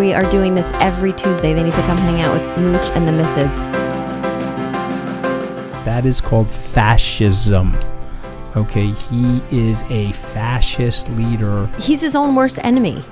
We are doing this every Tuesday. They need to come hang out with Mooch and the Misses. That is called fascism. Okay, he is a fascist leader. He's his own worst enemy.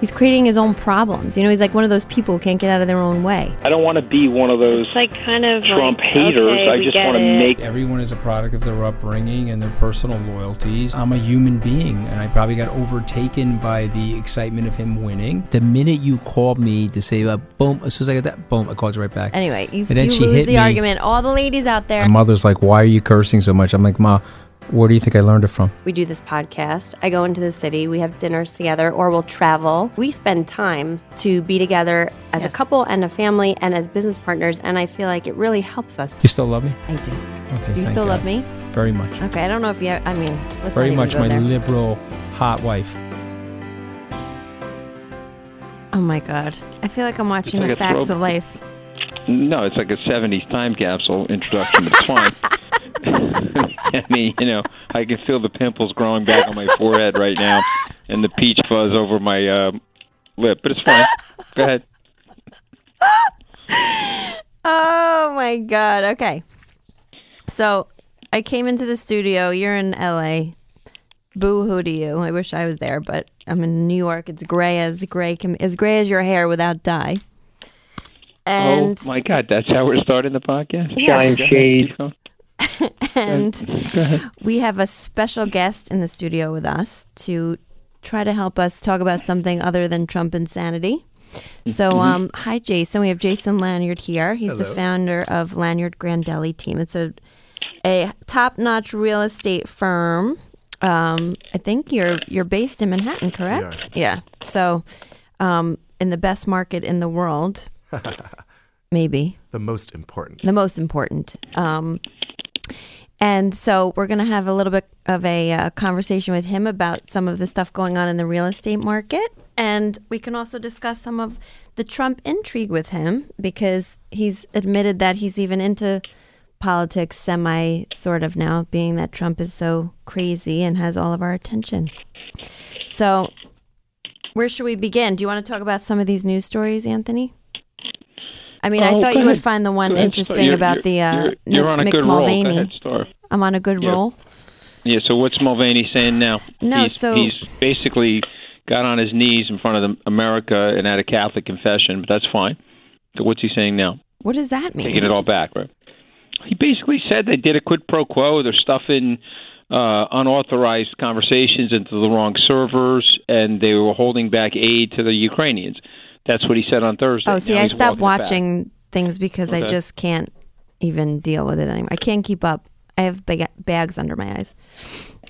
He's creating his own problems. You know, he's like one of those people who can't get out of their own way. I don't want to be one of those It's like kind of Trump like, haters. okay, I just want to it. make Everyone is a product of their upbringing and their personal loyalties. I'm a human being, and I probably got overtaken by the excitement of him winning. The minute you called me to say, uh, boom, as soon as I got that, boom, I called you right back. Anyway, you, And then you she lose hit the me. argument. All the ladies out there. My mother's like, why are you cursing so much? I'm like, Ma, where do you think I learned it from? We do this podcast. I go into the city. We have dinners together, or we'll travel. We spend time to be together as a couple and a family and as business partners. And I feel like it really helps us. You still love me? I do. Okay, Do you still God. love me? Very much. Okay. I don't know if you. I mean, let's Very much my there. liberal, hot wife. Oh my god! I feel like I'm watching like the facts throw- of life. no. It's like a '70s time capsule introduction. to it's fine. I mean, you know, I can feel the pimples growing back on my forehead right now, and the peach fuzz over my uh, lip. But it's fine. Go ahead. Oh my god. Okay. So I came into the studio. You're in LA. Boo hoo to you. I wish I was there, but I'm in New York. It's gray as gray can as gray as your hair without dye. And oh my God, that's how we're starting the podcast. Yeah. Shine shade. keep going. and we have a special guest in the studio with us to try to help us talk about something other than Trump insanity. So, um, hi, Jason. We have Jason Lanyard here. He's the founder of Lanyard Grandelli Team. It's a a top notch real estate firm. Um, I think you're you're based in Manhattan, correct? Yeah. So, um, in the best market in the world, maybe The most important. the most important. Um, and so we're going to have a little bit of a uh, conversation with him about some of the stuff going on in the real estate market. And we can also discuss some of the Trump intrigue with him because he's admitted that he's even into politics semi sort of now, being that Trump is so crazy and has all of our attention. So, where should we begin? Do you want to talk about some of these news stories, Anthony? I mean, I Oh, thought go you would find the one Go ahead, interesting You're- about you're- the uh, you're, you're Mick- on a Mick good roll. Go Mulvaney. ahead, Star. I'm on a good Yeah. roll. Yeah. So what's Mulvaney saying now? No, he's, so- he's basically got on his knees in front of the, America and had a Catholic confession, but that's fine. So what's he saying now? What does that mean? Taking it all back, right? He basically said they did a quid pro quo. They're stuffing uh, unauthorized conversations into the wrong servers, and they were holding back aid to the Ukrainians. That's what he said on Thursday. Oh, see, Now I stopped walking it back. watching things because I just can't even deal with it anymore. I can't keep up. I have big bags under my eyes.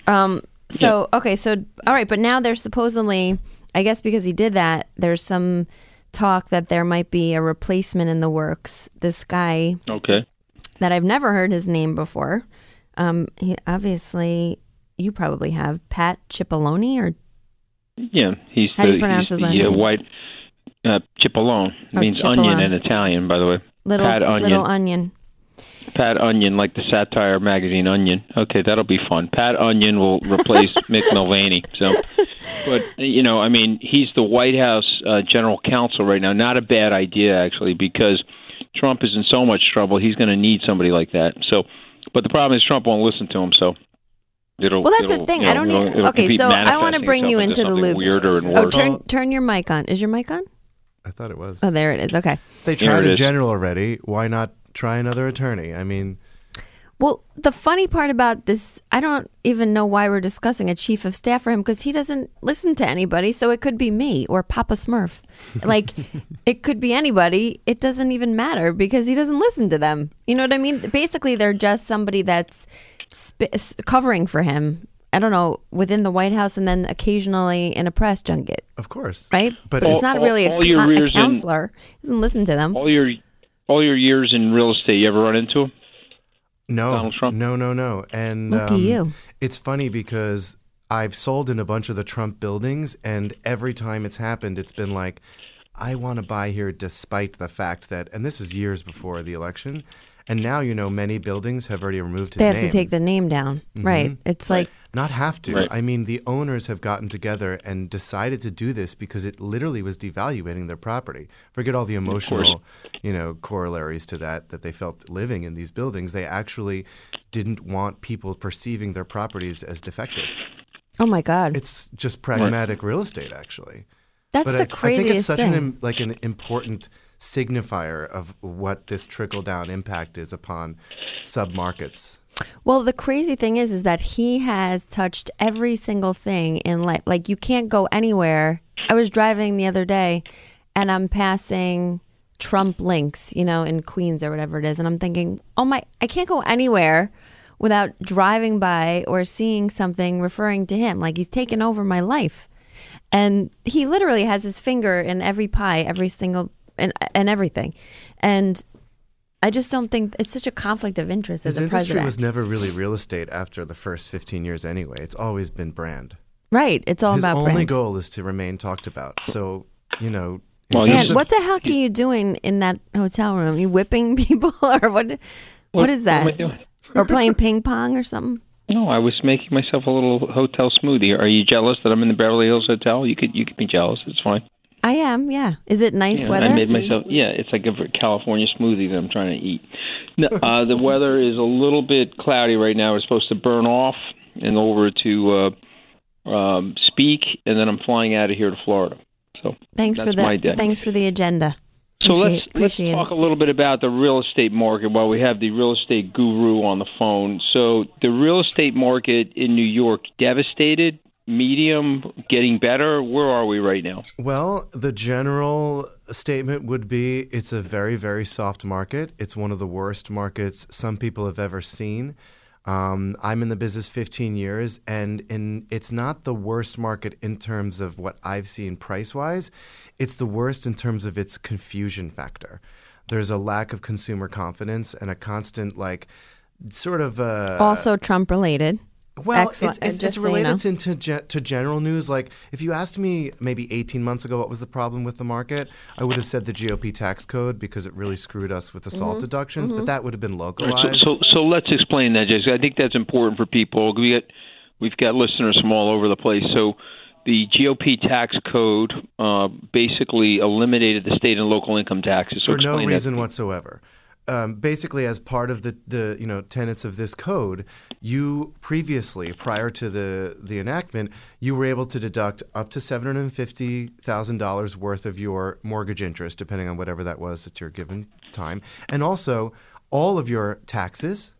Um. So okay. So all right, but now there's supposedly, I guess, because he did that, there's some talk that there might be a replacement in the works. This guy Okay. that I've never heard his name before. Um. He obviously you probably have Pat Cipollone or Yeah, he's How do you pronounce his last the, uh, name? white uh, Cipollone. Oh, means onion in Italian, by the way. little Pat Onion. little onion. Pat Onion, like the satire magazine Onion. Okay, that'll be fun. Pat Onion will replace Mick Mulvaney. So, but you know, I mean, he's the White House uh, general counsel right now. Not a bad idea actually, because Trump is in so much trouble. He's going to need somebody like that. So, but the problem is Trump won't listen to him. So. It'll, Well, that's the thing. you I don't it'll- need- it'll okay, so I wanna bring you into the loop. Weirder and Oh, turn turn your mic on. Is your mic on? I thought it was. Oh, there it is. Okay. They tried a general already. Why not try another attorney? I mean, Well, the funny part about this, I don't even know why we're discussing a chief of staff for him because he doesn't listen to anybody. So it could be me or Papa Smurf. Like, it could be anybody. It doesn't even matter because he doesn't listen to them. You know what I mean? Basically, they're just somebody that's sp- covering for him I don't know, within the White House and then occasionally in a press junket, Of course. right? But But it's- it's not All- really a, your con- a years in- counselor. He doesn't listen to them. All your all your years in real estate, you ever run into him? No, Donald Trump? no, no, no. And Lucky um, you. It's funny because I've sold in a bunch of the Trump buildings, and every time it's happened, it's been like, I want to buy here despite the fact that, and this is years before the election, and now you know many buildings have already removed his They have name. to take the name down, mm-hmm. right? It's like Not have to. Right. I mean, the owners have gotten together and decided to do this because it literally was devaluating their property. Forget all the emotional, you know, corollaries to that that they felt living in these buildings. They actually didn't want people perceiving their properties as defective. oh my god, It's just pragmatic real estate, actually. that's but the I, I think it's such thing. an like an important signifier of what this trickle down impact is upon sub markets? Well, the crazy thing is, is that he has touched every single thing in life. Like you can't go anywhere. I was driving the other day, and I'm passing Trump links, you know, in Queens or whatever it is, and I'm thinking, oh my, I can't go anywhere without driving by or seeing something referring to him. Like he's taken over my life, and he literally has his finger in every pie, every single and and everything, and. I just don't think it's such a conflict of interest as His a industry president. was never really real estate after the first 15 years anyway. It's always been brand. Right. It's all about brand. His about only brand. goal is to remain talked about. So, you know, in Well, terms And of- what the heck are you doing in that hotel room? you whipping people or what? what is that? am I doing? or playing ping pong or something? No, I was making myself a little hotel smoothie. Are you jealous that I'm in the Beverly Hills Hotel? You could you could be jealous. It's fine. I am. Yeah. Is it nice Yeah, weather? I made myself. Yeah, it's like a California smoothie that I'm trying to eat. No, uh, the weather is a little bit cloudy right now. We're supposed to burn off and over to uh, um, speak, and then I'm flying out of here to Florida. So thanks for that's my the day. thanks for the agenda. So Appreciate- let's let's talk it. a little bit about the real estate market while we have the real estate guru on the phone. So the real estate market in New York devastated, medium, getting better. Where are we right now? Well, the general statement would be it's a very, very soft market. It's one of the worst markets some people have ever seen. Um, I'm in the business 15 years, and in, it's not the worst market in terms of what I've seen price wise. It's the worst in terms of its confusion factor. There's a lack of consumer confidence and a constant, like, sort of. Uh, Also Trump related. Well, Excellent. it's, it's, Just it's so you related know. to, to, ge- to general news. Like, if you asked me maybe 18 months ago what was the problem with the market, I would have said the GOP tax code because it really screwed us with the Mm-hmm. SALT deductions, but that would have been So, localized. so, so let's explain that, Jason. I think that's important for people. We get, we've got listeners from all over the place. So, the GOP tax code uh, basically eliminated the state and local income taxes. So for no explain that. reason whatsoever. Um, basically, as part of the, the you know tenets of this code, you previously, prior to the the enactment, you were able to deduct up to seven hundred and fifty thousand dollars worth of your mortgage interest, depending on whatever that was at your given time, and also all of your taxes,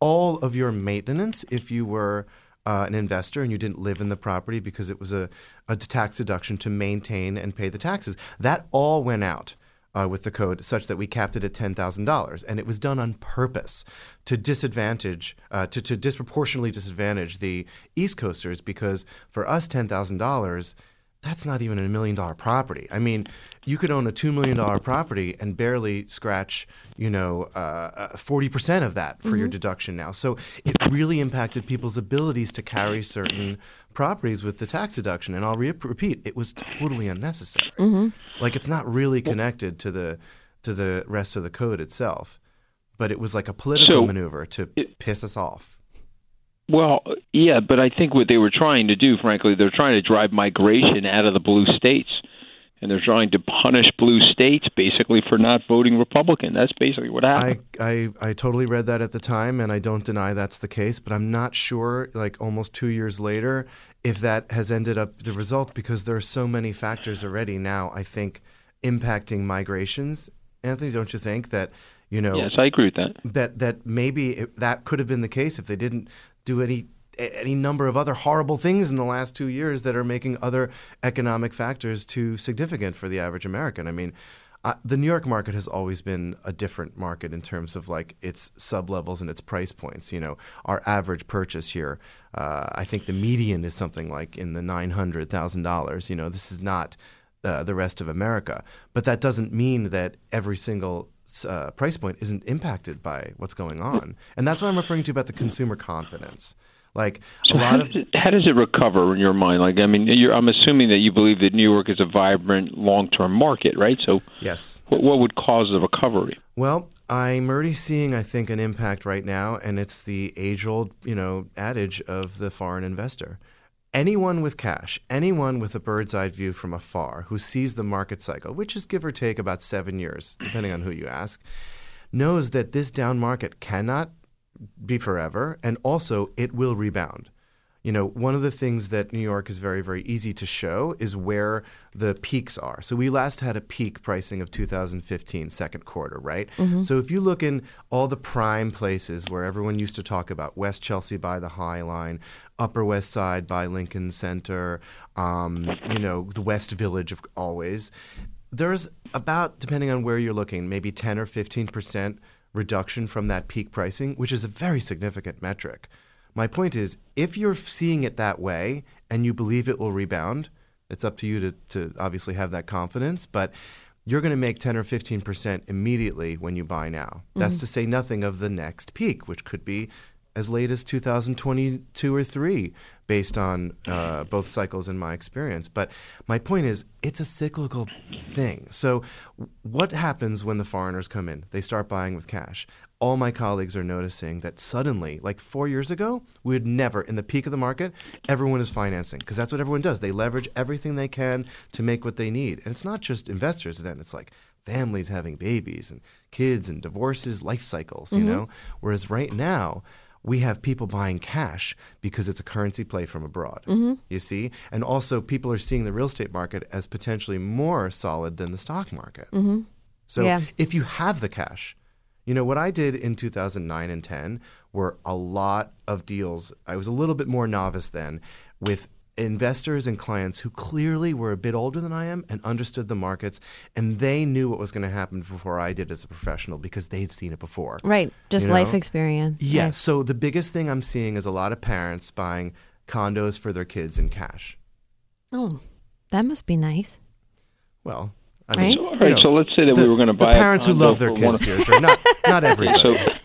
all of your maintenance if you were uh, an investor and you didn't live in the property because it was a, a tax deduction to maintain and pay the taxes. That all went out uh, with the code such that we capped it at $10,000. And it was done on purpose to disadvantage, uh, to, to disproportionately disadvantage the East Coasters because for us, $10,000 that's not even a million dollar property. I mean, you could own a two million dollar property and barely scratch, you know, uh, uh forty percent of that for your mm-hmm. deduction now. So it really impacted people's abilities to carry certain properties with the tax deduction. And I'll re- repeat, it was totally unnecessary. Mm-hmm. Like it's not really connected to the to the rest of the code itself, but it was like a political So, maneuver to it- piss us off. Well, yeah, but I think what they were trying to do, frankly, they're trying to drive migration out of the blue states. And they're trying to punish blue states basically for not voting Republican. That's basically what happened. I, I, I totally read that at the time, and I don't deny that's the case, but I'm not sure, like almost two years later, if that has ended up the result because there are so many factors already now, I think, impacting migrations. Anthony, don't you think that, you know, yes, I agree with that. that, that maybe it, that could have been the case if they didn't do any any number of other horrible things in the last two years that are making other economic factors too significant for the average American. I mean, Uh, the New York market has always been a different market in terms of like its sub levels and its price points. You know, our average purchase here, uh, I think the median is something like in the nine hundred thousand dollars. You know, this is not uh, the rest of America, but that doesn't mean that every single uh, price point isn't impacted by what's going on, and that's what I'm referring to about the consumer confidence. Like a So how lot of does, it, how does it recover in your mind? Like, I mean, you're, I'm assuming that you believe that New York is a vibrant long-term market, right? So, yes. what, what would cause the recovery? Well, I'm already seeing, I think, an impact right now, and it's the age-old, you know, adage of the foreign investor. Anyone with cash, anyone with a bird's eye view from afar, who sees the market cycle, which is give or take about seven years, depending on who you ask, knows that this down market cannot be forever, and also it will rebound. You know, one of the things that New York is very, very easy to show is where the peaks are. So we last had a peak pricing of 2015, second quarter, right? So if you look in all the prime places where everyone used to talk about West Chelsea by the High Line, Upper West Side by Lincoln Center, um, you know, the West Village of always, there's about, depending on where you're looking, maybe 10 or 15 percent reduction from that peak pricing, which is a very significant metric. My point is, if you're seeing it that way and you believe it will rebound, it's up to you to, to obviously have that confidence, but you're going to make 10 or 15% immediately when you buy now. That's to say nothing of the next peak, which could be as late as 2022 or 3 based on uh, both cycles in my experience. But my point is it's a cyclical thing. So what happens when the foreigners come in? They start buying with cash all my colleagues are noticing that suddenly like four years ago we would never in the peak of the market everyone is financing because that's what everyone does they leverage everything they can to make what they need and it's not just investors then it's like families having babies and kids and divorces life cycles you mm-hmm. know whereas right now we have people buying cash because it's a currency play from abroad. Mm-hmm. You see? And also, people are seeing the real estate market as potentially more solid than the stock market. Mm-hmm. So, Yeah. if you have the cash, you know, what I did in 2009 and 10 were a lot of deals. I was a little bit more novice then with investors and clients who clearly were a bit older than I am and understood the markets and they knew what was going to happen before I did as a professional because they'd seen it before. Right. Just You life know? experience. Yes. So the biggest thing I'm seeing is a lot of parents buying condos for their kids in cash. Oh, that must be nice. Well, I Right? mean, All you know, so let's say that the, we were going to the buy a parents who love their for kids, one- Deirdre. Not not everybody. So,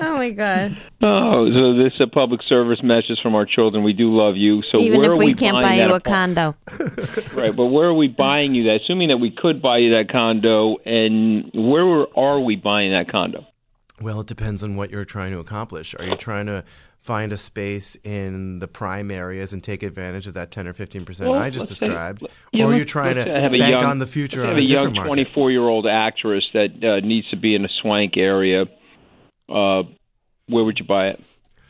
Oh my God. oh, so this is a public service message from our children. We do love you. So Even where if are we we can't buy you a condo. Right, but where are we buying you that? Assuming that we could buy you that condo, and where are we buying that condo? Well, it depends on what you're trying to accomplish. Are you trying to find a space in the prime areas and take advantage of that 10 or 15 percent Well, I just let's say- described, yeah, or are you let's- trying to let's say I have a bank young- on the future let's on say I a have a young different market? 24 year old actress that uh, needs to be in a swank area. Uh, where would you buy it?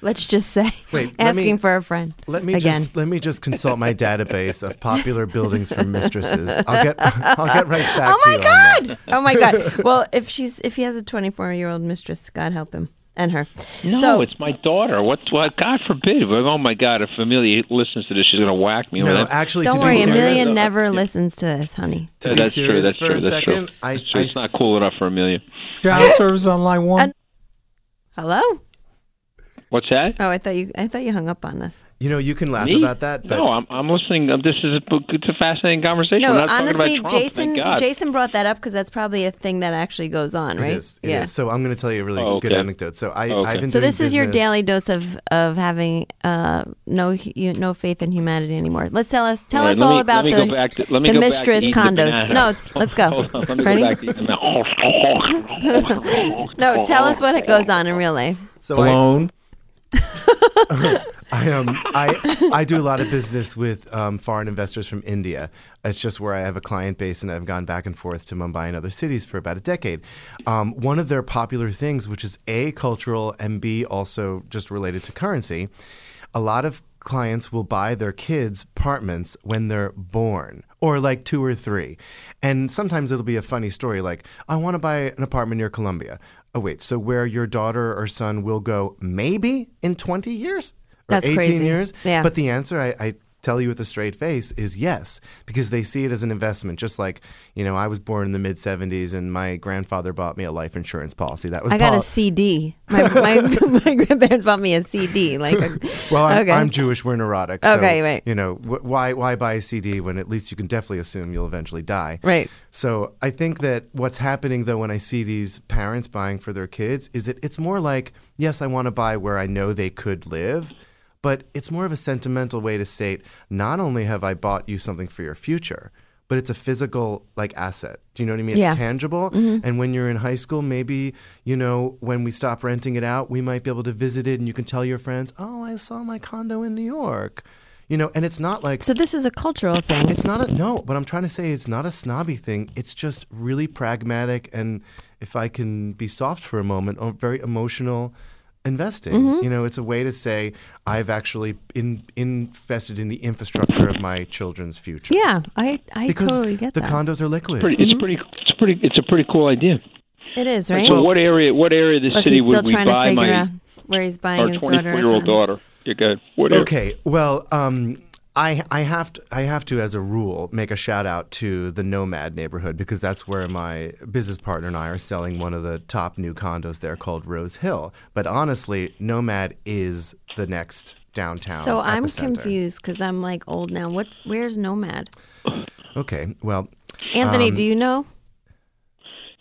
Let's just say Wait, let me- asking for a friend. Let me again. just let me just consult my database of popular buildings for mistresses. I'll get I'll get right back Oh to you on that. Oh my god! Oh my god! Well, if she's if he has a 24 year old mistress, God help him and her. No, so, it's my daughter. What's what? God forbid. Oh my God! If Amelia listens to this, she's going to whack me. No, That- actually, don't to worry, be serious, Amelia never listens to this, honey. to be that's true. That's for true. a That's second, true. I, That's true. I It's not cool enough for Amelia. Child service on line one. And- Hello? What's that? Oh, I thought you I thought you hung up on us. You know, you can laugh Me? about that, but no, I'm, I'm listening. This is a, it's a fascinating conversation. No, We're not honestly, about Trump, Jason. Jason brought that up because that's probably a thing that actually goes on, right? It is. It yeah. is. So I'm going to tell you a really Oh, good anecdote. So I, Okay. I've been So doing this is your daily dose of of having uh, no hu- no faith in humanity anymore. Let's tell us tell All right, us all me- about the back to, the go to mistress the condos. No, let's go. Hold on, let me go back to the No, tell us what it goes on in real life. So I, Blown. I um I I do a lot of business with um, foreign investors from India. It's just where I have a client base, and I've gone back and forth to Mumbai and other cities for about a decade. Um, one of their popular things, which is a cultural and b also just related to currency, a lot of clients will buy their kids apartments when they're born or like two or three and sometimes it'll be a funny story like i want to buy an apartment near columbia oh wait so where your daughter or son will go maybe in 20 years or That's 18 crazy. years Yeah. but the answer I, I tell you with a straight face is yes, because they see it as an investment. Just like you know, I was born in the mid '70s, and my grandfather bought me a life insurance policy. That was I got a CD. My, my, my grandparents bought me a CD. Like, a, Well, I'm, okay. I'm Jewish. We're neurotic. So, Okay, right. You know, wh- why why buy a CD when at least you can definitely assume you'll eventually die. Right. So I think that what's happening though when I see these parents buying for their kids is that it's more like, yes, I want to buy where I know they could live, but it's more of a sentimental way to state not only have I bought you something for your future, but it's a physical like asset. Do you know what I mean? It's Yeah. Mm-hmm. tangible. And when you're in high school, maybe, you know, when we stop renting it out, we might be able to visit it and you can tell your friends, "Oh, I saw my condo in New York." You know, and it's not like so this is a cultural thing. it's not a no, but I'm trying to say it's not a snobby thing. It's just really pragmatic and if I can be soft for a moment, very emotional investing. Mm-hmm. You know, it's a way to say I've actually in, invested in the infrastructure of my children's future. yeah, I, I because totally get that. the that. condos are liquid. Pretty, it's pretty. It's pretty. It's a pretty cool idea. it is, right? So, what area? What area of the city he's still would we trying to buy figure my out where he's buying our his daughter. a 24 year old condo. daughter? You good? What? Okay, well, um, I I have to I have to as a rule make a shout out to the Nomad neighborhood because that's where my business partner and I are selling one of the top new condos there called Rose Hill. But honestly, Nomad is the next downtown. So I'm confused because I'm like old now. What? Where's Nomad? Okay, well, Anthony, Um, do you know?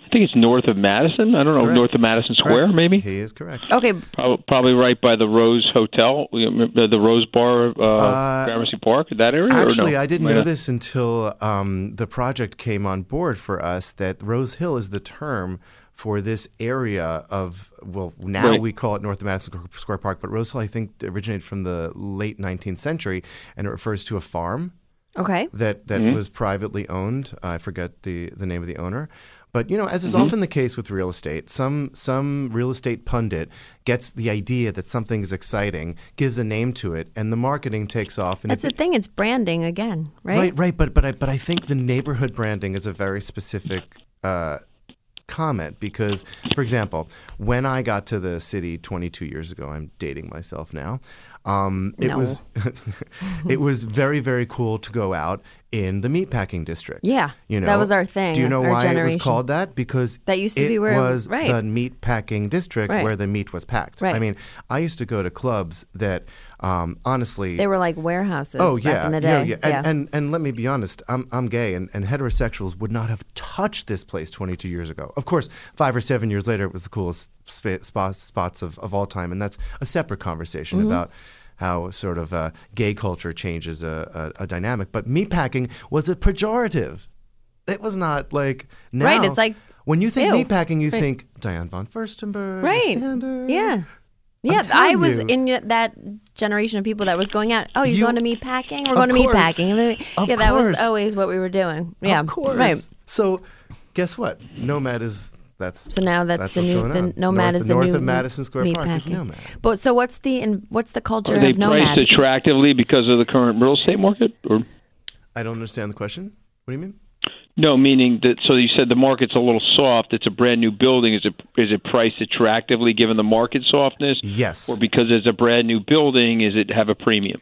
I think it's north of Madison. I don't know, correct. north of Madison Square, Correct. maybe. he is correct. Okay, Prob- Probably right by the Rose Hotel, the Rose Bar, uh, Uh, Gramercy Park, that area. or Actually, no? I didn't Might know not- this until um, the project came on board for us. That Rose Hill is the term for this area of well, now Right. we call it North Madison Square Park, but Rose Hill I think originated from the late 19th century, and it refers to a farm okay. that that Mm-hmm. was privately owned. I forget the the name of the owner. But you know, as is Mm-hmm. often the case with real estate, some some real estate pundit gets the idea that something is exciting, gives a name to it, and the marketing takes off. And That's it, the thing. It's branding again, right? Right, right, but but I but I think the neighborhood branding is a very specific uh, comment because, for example, when I got to the city 22 years ago, I'm dating myself now. Um, it No. was it was very very cool to go out in the meatpacking district. Yeah, you know that was our thing, Do you know why it was called that? Because That used to it be where- was right. the meatpacking district Right. where the meat was packed. Right. I mean, I used to go to clubs that um, honestly They were like warehouses. Oh back yeah, in the yeah, day. yeah. And, and and let me be honest, I'm I'm gay, and, and heterosexuals would not have touched this place 22 years ago. Of course, five or seven years later, it was the coolest spots spots of, of all time, and that's a separate conversation Mm-hmm. about how sort of uh, gay culture changes a, a, a dynamic. But meatpacking was a pejorative. It was not like now. Right, it's like, when you think ew. meatpacking, you Right. think Diane von Furstenberg, right. Standard. Yeah. Yeah, I was you. in that generation of people that was going out. Oh, you're You- going to meat packing? We're going to meat packing. Of yeah, that was always what we were doing. Yeah, of course. right. So, guess what? Nomad is that's So now that's, the new the. Nomad north, is the north new of Madison Square meat Park is packing. Nomad. But so what's the in, what's the culture Are they of Nomad? priced attractively because of the current real estate market, or I don't understand the question. What do you mean? no? Meaning that so you said the market's a little soft. It's a brand new building. Is it is it priced attractively given the market softness, Yes. or because it's a brand new building, is it have a premium?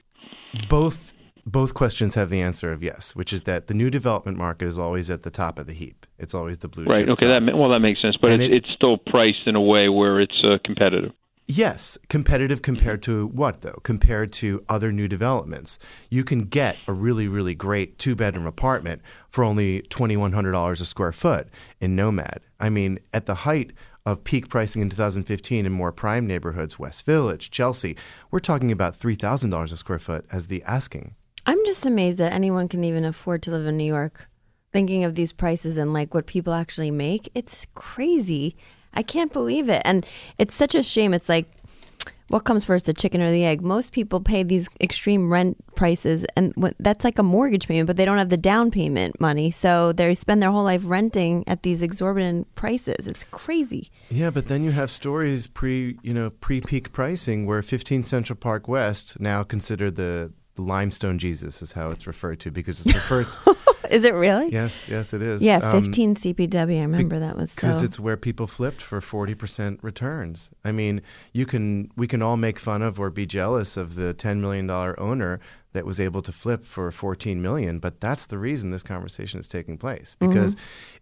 Both both questions have the answer of yes, which is that the new development market is always at the top of the heap. It's always the blue Right. Okay. stock. That well, that makes sense. But it's, it- it's still priced in a way where it's uh, competitive. Yes, competitive compared to what though? Compared to other new developments. You can get a really, really great two bedroom apartment for only twenty one hundred dollars a square foot in Nomad. I mean, at the height of peak pricing in 2015 in more prime neighborhoods, West Village, Chelsea, we're talking about three thousand dollars a square foot as the asking. I'm just amazed that anyone can even afford to live in New York. Thinking of these prices and like what people actually make, it's crazy. I can't believe it. And it's such a shame. It's like what comes first, the chicken or the egg? Most people pay these extreme rent prices, and that's like a mortgage payment, but they don't have the down payment money. So they spend their whole life renting at these exorbitant prices. It's crazy. Yeah, but then you have stories pre, you know, pre-peak pricing where 15 Central Park West now considered the limestone Jesus is how it's referred to because it's the first. Is it really? yes, yes, it is. Yeah, Um, 15 CPW. I remember that was so. because it's where people flipped for 40% returns. I mean, you can we can all make fun of or be jealous of the 10 million dollar owner that was able to flip for 14 million. But that's the reason this conversation is taking place because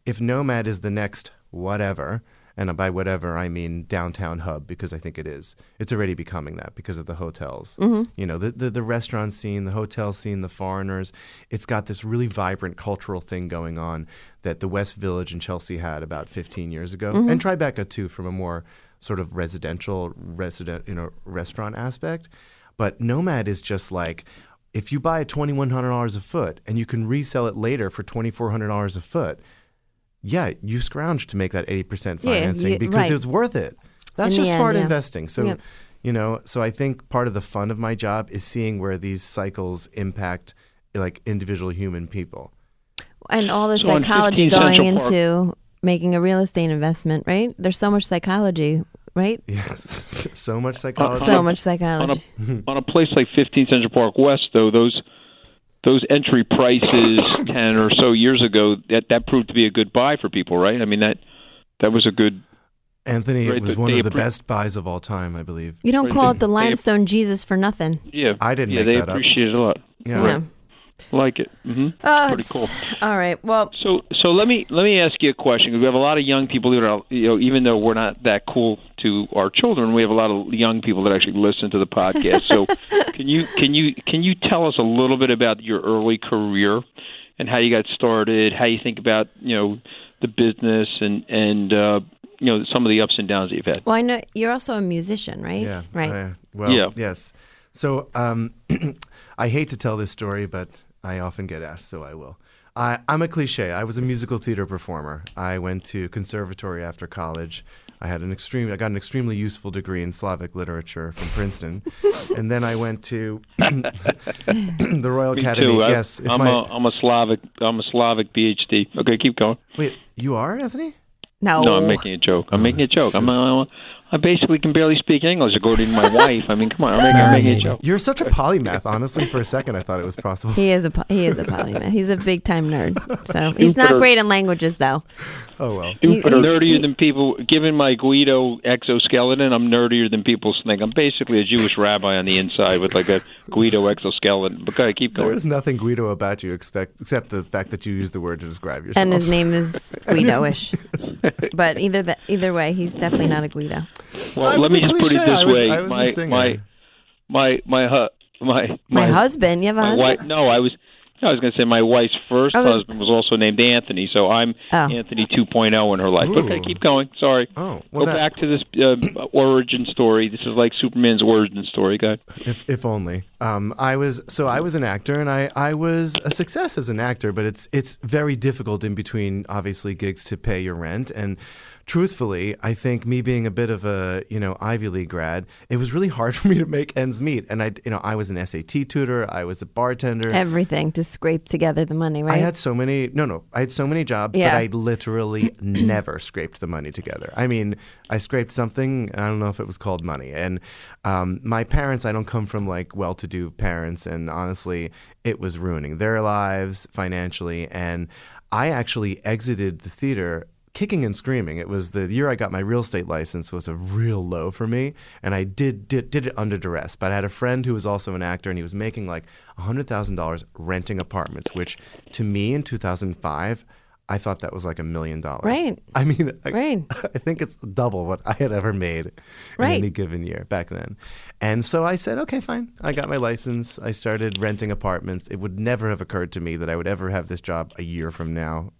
if Nomad is the next whatever, and by whatever I mean downtown hub because I think it is. It's already becoming that because of the hotels. Mm-hmm. You know, the, the the restaurant scene, the hotel scene, the foreigners. It's got this really vibrant cultural thing going on that the West Village in Chelsea had about 15 years ago, mm-hmm. and Tribeca too, from a more sort of residential resident you know restaurant aspect. But Nomad is just like if you buy a twenty one hundred dollars a foot and you can resell it later for twenty four hundred dollars a foot, yeah, you scrounge to make that eighty percent Yeah, financing you- because right. it's worth it. That's In just end, smart yeah. investing. So, Yep. you know, so I think part of the fun of my job is seeing where these cycles impact like individual human people. And all the So psychology going Central Park- into making a real estate investment, right? There's so much psychology, right? Yes, so much uh, psychology. So much on psychology. a on a place like 15th Central Park West, though those those entry prices 10 or so years ago that that proved to be a good buy for people, right? I mean that that was a good. Anthony, Right, it was one of the appre- best buys of all time, I believe. You don't Right, call they- it the they- limestone Jesus for nothing. Yeah, I didn't Yeah, make they that up. appreciate it a lot. Yeah. Yeah. Like it. hmm Oh, Pretty cool. All right. Well, So so let me let me ask you a question because we have a lot of young people who are you know even though we're not that cool to our children, we have a lot of young people that actually listen to the podcast. So can you can you can you tell us a little bit about your early career and how you got started, how you think about you know the business and and uh, you know some of the ups and downs that you've had. well, I know you're also a musician, right? Yeah. Right. uh, well, Yeah. yes. So um, I hate to tell this story, but I often get asked, so I will. I, I'm a cliche. I was a musical theater performer. I went to conservatory after college. I had an extreme. I got an extremely useful degree in Slavic literature from Princeton, and then I went to the Royal Me Academy. too. I- yes, I'm my- a I'm a Slavic I'm a Slavic PhD. Okay, keep going. wait, you are Anthony? No. No, I'm making a joke. I'm making a joke. I'm uh, I basically can barely speak English according to my wife. I mean, come on, I'm making, I'm making a joke. You're such a polymath. Honestly, for a second, I thought it was possible. He is a he is a polymath. He's a big time nerd. So he's not great in languages, though. Oh well. He- But he's- nerdier he- than people. Given my Guido exoskeleton, I'm nerdier than people think. I'm basically a Jewish rabbi on the inside with like a Guido exoskeleton. But okay, keep going. is nothing Guido about you expect, except the fact that you use the word to describe yourself. And his name is Guido-ish. but either that, either way, he's definitely not a Guido. Well, was let me just put it this I was- way: I was a my my my my my My, husband, you have a my husband? wife. No, I was. I was going to say my wife's first I was- husband was also named Anthony, so I'm Oh. Anthony 2.0 in her life. Okay, keep going. Sorry. Oh, well, Go that- back to this uh, origin story. This is like Superman's origin story, guy. if, if only. Um, I was so I was an actor, and I, I was a success as an actor. But it's it's very difficult in between, obviously, gigs to pay your rent. And truthfully, I think me being a bit of a you know Ivy League grad, it was really hard for me to make ends meet. And I you know I was an SAT tutor, I was a bartender. Everything to scrape together the money, right? I had so many no no I had so many jobs Yeah. but I literally never scraped the money together. I mean I scraped something I don't know if it was called money and um, my parents I don't come from like well-to-do parents and honestly it was ruining their lives financially and I actually exited the theater kicking and screaming. It was the year I got my real estate license was a real low for me, and I did did, did it under duress. But I had a friend who was also an actor, and he was making like hundred thousand dollars renting apartments, which to me in two thousand five. I thought that was like a million dollars. Right. I mean, I, Right. I think it's double what I had ever made in Right. any given year back then. And so I said, okay, fine. I got my license. I started renting apartments. It would never have occurred to me that I would ever have this job a year from now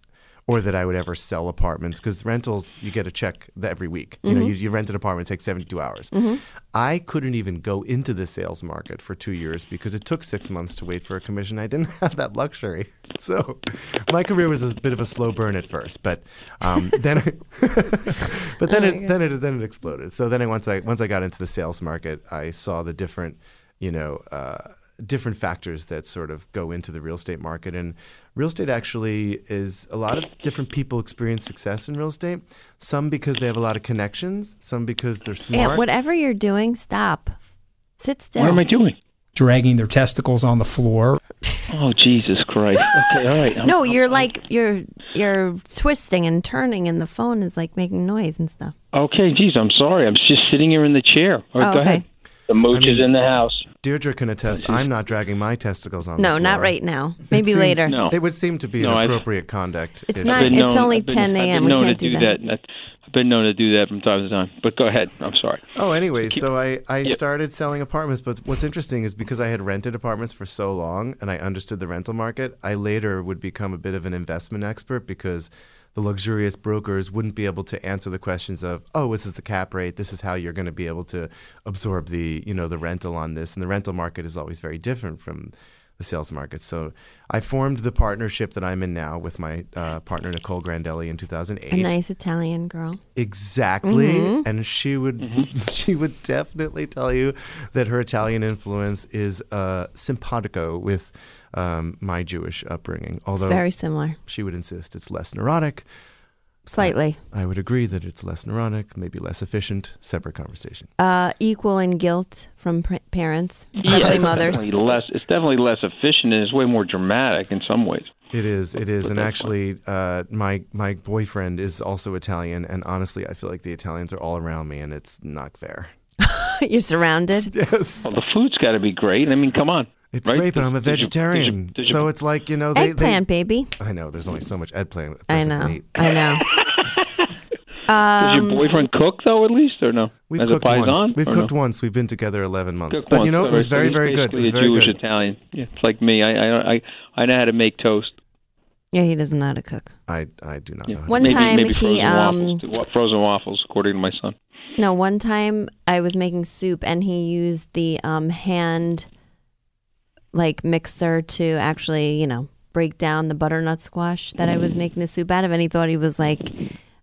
or that I would ever sell apartments because rentals, you get a check every week. You know, you, you rent an apartment, it takes 72 hours. I couldn't even go into the sales market for two years because it took six months to wait for a commission. I didn't have that luxury. So my career was a bit of a slow burn at first, but um, then, but then it then it then it exploded. So then I, once I once I got into the sales market, I saw the different, you know. Uh, different factors that sort of go into the real estate market and real estate actually is a lot of different people experience success in real estate some because they have a lot of connections some because they're smart Aunt, whatever you're doing, stop. Sit still. What am I doing? Dragging their testicles on the floor. Oh Jesus Christ! Okay, all right. I'm- no, I'm- you're like you're you're twisting and turning, and the phone is like making noise and stuff. Okay, geez, I'm sorry. I'm just sitting here in the chair. All right, Oh, go okay. ahead. The mooch is in the house. Deirdre can attest. I'm not dragging my testicles on. No, the not right now. Maybe seems- later. No. It would seem to be No, an I've- appropriate conduct. It's not- I've it's known- only I've been- 10 I've been a.m. We known can't to do do that. that. I've been known to do that from time to time. But go ahead. I'm sorry. Oh, anyway, so I, I Yeah. started selling apartments. But what's interesting is because I had rented apartments for so long and I understood the rental market, I later would become a bit of an investment expert because the luxurious brokers wouldn't be able to answer the questions of, oh, this is the cap rate. This is how you're going to be able to absorb the, you know, the rental on this. And the rental market is always very different from the sales market. So I formed the partnership that I'm in now with my uh, partner Nicole Grandelli in 2008. A nice Italian girl. Exactly, Mm-hmm. and she would she would definitely tell you that her Italian influence is uh, simpatico with um, my Jewish upbringing. It's Although very similar. she would insist it's less neurotic. Slightly. I would agree that it's less neurotic, maybe less efficient. Separate conversation. Uh, equal in guilt from pr- parents, Yeah, especially it's mothers. Definitely less. It's definitely less efficient, and it's way more dramatic in some ways. It is. It is, and actually, uh, my my boyfriend is also Italian, and honestly, I feel like the Italians are all around me, and it's not fair. You're surrounded. Yes, Well, the food's got to be great. I mean, come on. It's Right? great, but I'm a Did you- did you- vegetarian, did you- so it's like you know they, they Eggplant, baby. I know. There's only so much eggplant. I know. I know. Does your boyfriend cook though, at least, or no? Um, We've As cooked a paisan, once. We've cooked no? once. We've been together 11 months. Cooked but once. you know, it was so very, very good. It was a very Jewish good. Italian. Yeah, it's like me. I I I I know how to make toast. Yeah, he doesn't know how to cook. I, I do not Yeah. know. how to One maybe, time maybe he, frozen um, waffles, too. Frozen waffles, according to my son. No, one time I was making soup and he used the um, hand like mixer to actually, you know, break down the butternut squash that I was making the soup out of, and he thought he was like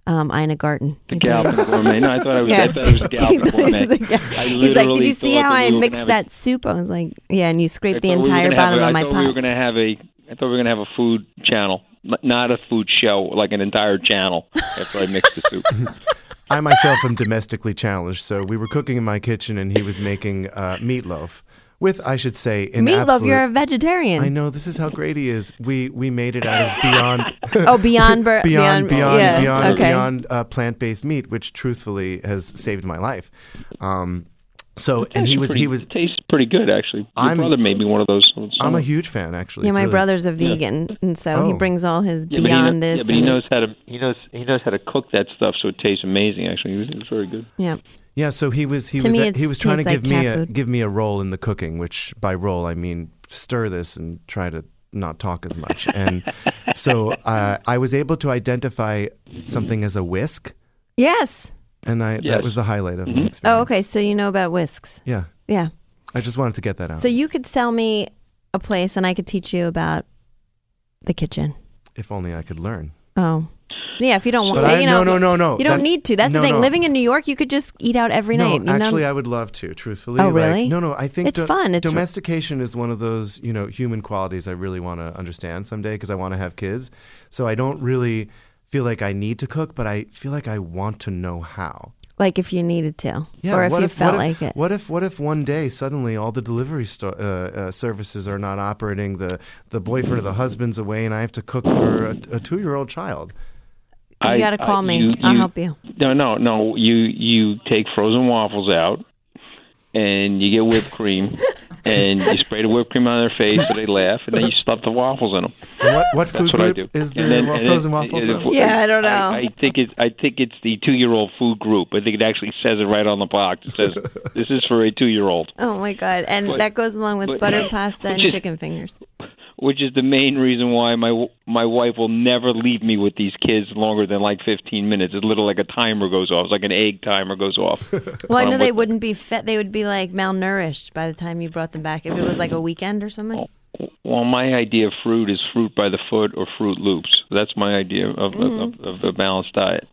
um, Ina Garten. The He thought- Galloping gourmet. No, I thought I was. Yeah. I thought it was He Galloping thought he gourmet. like, I He's like, "Did you see how I we mixed gonna have that soup?" I was like, "Yeah," and you scraped the thought we entire bottom a- of my I thought we were pot. going to have a. I thought we were going to have a food channel, not a food show, like an entire channel. After I mixed the soup. I myself am domestically challenged, so we were cooking in my kitchen, and he was making uh, meatloaf with, I should say, in Meatloaf, absolute. you're a vegetarian. I know this is how great he is. We we made it out of beyond Oh, beyond bur- beyond beyond yeah, beyond okay. beyond uh, plant based meat, which truthfully has saved my life. Um, so and he was pretty, he was. tastes pretty good actually. Your I'm- brother made me one of those. I'm a huge fan, actually. Yeah, It's my really- brother's a vegan, and so he Oh. brings all his Yeah, but he beyond this. Yeah, but he knows how to. He knows. He knows how to cook that stuff, so it tastes amazing. Actually, it was, it was very good. yeah. Yeah, so he was he To was me, he was trying to give like me a food. give me a role in the cooking, which by role I mean stir this and try to not talk as much. And so uh, I was able to identify something as a whisk, Yes. and I that was the highlight of my experience. Oh, okay. So you know about whisks. Yeah, Yeah. I just wanted to get that out. So you could sell me a place, and I could teach you about the kitchen. if only I could learn. Oh, yeah. If you don't want, But I, you know, no, no, no, no. You don't That's- need to. That's no, the thing. no. Living in New York, you could just eat out every no, night. You actually, know? I would love to. Truthfully, Oh, Like, really? no, no. I think It's fun. It's- domestication is one of those you know human qualities I really want to understand someday because I want to have kids. So I don't really feel like I need to cook, but I feel like I want to know how. like if you needed to, Yeah, or if what you if, felt what like it. What if what if one day suddenly all the delivery sto- uh, uh, services are not operating, the the boyfriend or the husband's away, and I have to cook for a, a two year old child? You I- got to call I- me. you- I'll you- help you. No, no, no. You you take frozen waffles out, and you get whipped cream, and you spray the whipped cream on their face so they laugh, and then you stuff the waffles in them. What what That's food what I group do. is the then- wa- frozen then- waffle and- from? Yeah, I don't know. I, I think it's I think it's the two year old food group. I think it actually says it right on the box. It says this is for a two year old. Oh my god! And But- that goes along with but- buttered pasta and which is- chicken fingers. Which is the main reason why my my wife will never leave me with these kids longer than like 15 minutes. It's little like a timer goes off. It's like an egg timer goes off. Well, I Um, know they wouldn't be fed. They would be like malnourished by the time you brought them back. If it was like a weekend or something. Well, my idea of fruit is fruit by the foot or Froot Loops. That's my idea of Mm-hmm. of, of, of a balanced diet.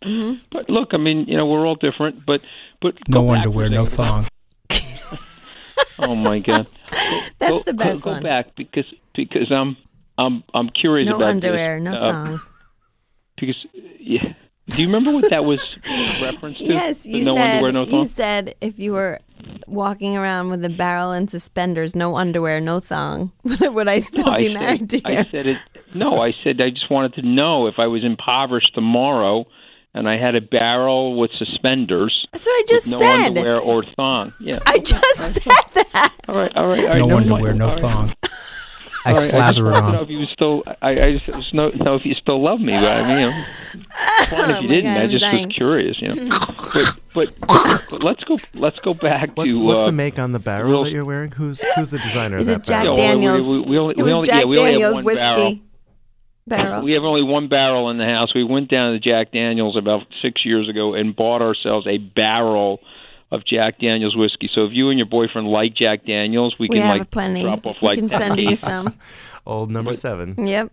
But look, I mean, you know, we're all different. But but No go back underwear, no second. thong. Oh my god, That's go, the best go, one. Go back because because I'm I'm I'm curious No about underwear, this. no Uh, thong. Because yeah, do you remember what that was reference to? Yes, you no said underwear, no you said if you were walking around with a barrel and suspenders, no underwear, no thong, would I still No, be I married said, to you? I said it. No, I said I just wanted to know if I was impoverished tomorrow and I had a barrel with suspenders. That's what I just with no said. underwear or thong. Yeah. I just said that. all right, all right, all right. No never underwear, mind. no thong. I All right, I just slather it wanted know on. if you still. I, I just was no, know if you still love me. But I mean, you know, it's fine if Oh you my didn't. God, I just dying. was curious. You know, but, but but let's go. Let's go back What's, to. what's uh, the make on the barrel real- that you're wearing? Who's who's the designer Is of it Jack barrel? Yeah, well, we- Daniels? we- we only- it we was only- Jack yeah, we only Daniels one whiskey barrel. Barrel. We have only one barrel in the house. We went down to Jack Daniels about six years ago and bought ourselves a barrel of Jack Daniels whiskey. So if you and your boyfriend like Jack Daniels, we, we can have like plenty. drop off we like can send you some. Old number seven. Yep.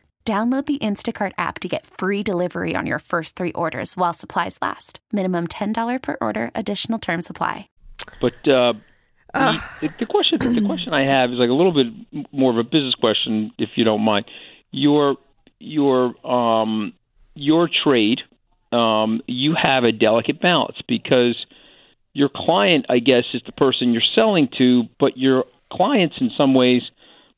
Download the Instacart app to get free delivery on your first three orders while supplies last. Minimum $10 per order, additional term supply. But uh, the, the, the question, the question I have is like a little bit more of a business question, if you don't mind. Your your um, your trade, um, you have a delicate balance because your client, I guess, is the person you're selling to, but your clients, in some ways,